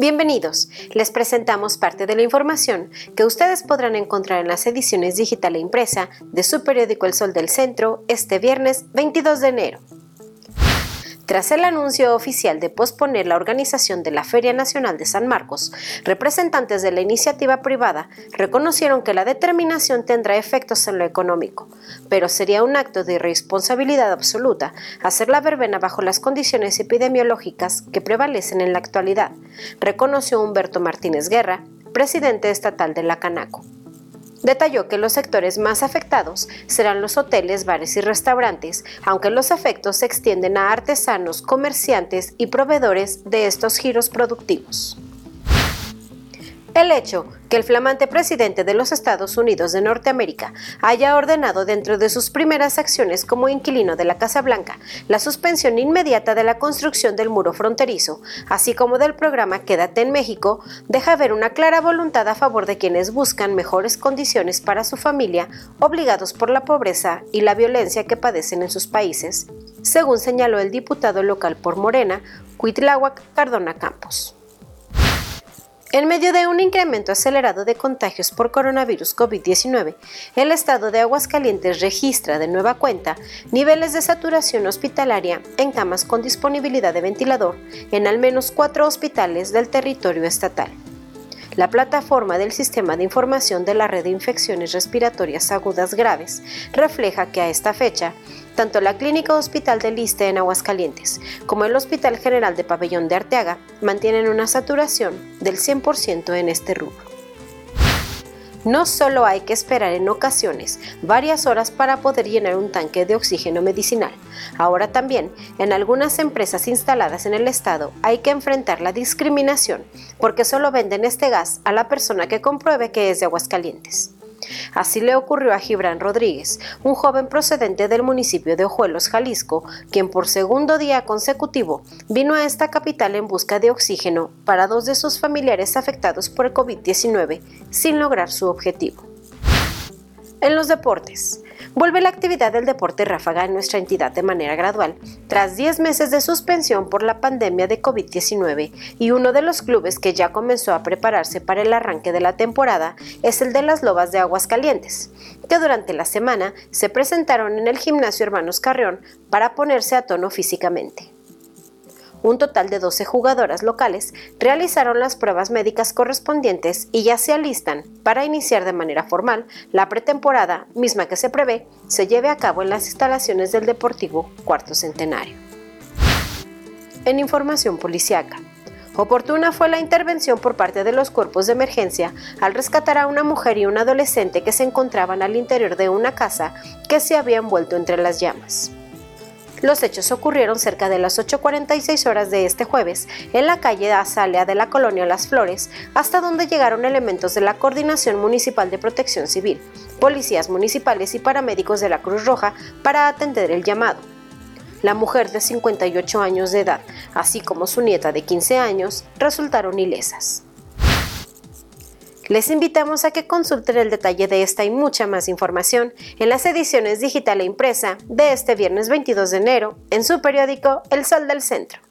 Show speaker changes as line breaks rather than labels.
Bienvenidos. Les presentamos parte de la información que ustedes podrán encontrar en las ediciones digital e impresa de su periódico El Sol del Centro este viernes 22 de enero. Tras el anuncio oficial de posponer la organización de la Feria Nacional de San Marcos, representantes de la iniciativa privada reconocieron que la determinación tendrá efectos en lo económico, pero sería un acto de irresponsabilidad absoluta hacer la verbena bajo las condiciones epidemiológicas que prevalecen en la actualidad, reconoció Humberto Martínez Guerra, presidente estatal de la Canaco. Detalló que los sectores más afectados serán los hoteles, bares y restaurantes, aunque los efectos se extienden a artesanos, comerciantes y proveedores de estos giros productivos. El hecho que el flamante presidente de los Estados Unidos de Norteamérica haya ordenado dentro de sus primeras acciones como inquilino de la Casa Blanca la suspensión inmediata de la construcción del muro fronterizo, así como del programa Quédate en México, deja ver una clara voluntad a favor de quienes buscan mejores condiciones para su familia, obligados por la pobreza y la violencia que padecen en sus países, según señaló el diputado local por Morena, Cuitláhuac Cardona Campos. En medio de un incremento acelerado de contagios por coronavirus COVID-19, el estado de Aguascalientes registra de nueva cuenta niveles de saturación hospitalaria en camas con disponibilidad de ventilador en al menos cuatro hospitales del territorio estatal. La plataforma del Sistema de Información de la Red de Infecciones Respiratorias Agudas Graves refleja que a esta fecha, tanto la Clínica Hospital de Liste en Aguascalientes como el Hospital General de Pabellón de Arteaga mantienen una saturación del 100% en este rubro. No solo hay que esperar en ocasiones varias horas para poder llenar un tanque de oxígeno medicinal, ahora también en algunas empresas instaladas en el estado hay que enfrentar la discriminación porque solo venden este gas a la persona que compruebe que es de Aguascalientes. Así le ocurrió a Gibran Rodríguez, un joven procedente del municipio de Ojuelos, Jalisco, quien por segundo día consecutivo vino a esta capital en busca de oxígeno para dos de sus familiares afectados por el COVID-19 sin lograr su objetivo. En los deportes, vuelve la actividad del deporte ráfaga en nuestra entidad de manera gradual, tras 10 meses de suspensión por la pandemia de COVID-19 y uno de los clubes que ya comenzó a prepararse para el arranque de la temporada es el de las Lobas de Aguascalientes, que durante la semana se presentaron en el gimnasio Hermanos Carrión para ponerse a tono físicamente. Un total de 12 jugadoras locales realizaron las pruebas médicas correspondientes y ya se alistan para iniciar de manera formal la pretemporada, misma que se prevé se lleve a cabo en las instalaciones del Deportivo Cuarto Centenario. En información policiaca. Oportuna fue la intervención por parte de los cuerpos de emergencia al rescatar a una mujer y un adolescente que se encontraban al interior de una casa que se había envuelto entre las llamas. Los hechos ocurrieron cerca de las 8.46 horas de este jueves en la calle Azalea de la colonia Las Flores, hasta donde llegaron elementos de la Coordinación Municipal de Protección Civil, policías municipales y paramédicos de la Cruz Roja para atender el llamado. La mujer de 58 años de edad, así como su nieta de 15 años, resultaron ilesas. Les invitamos a que consulten el detalle de esta y mucha más información en las ediciones digital e impresa de este viernes 22 de enero en su periódico El Sol del Centro.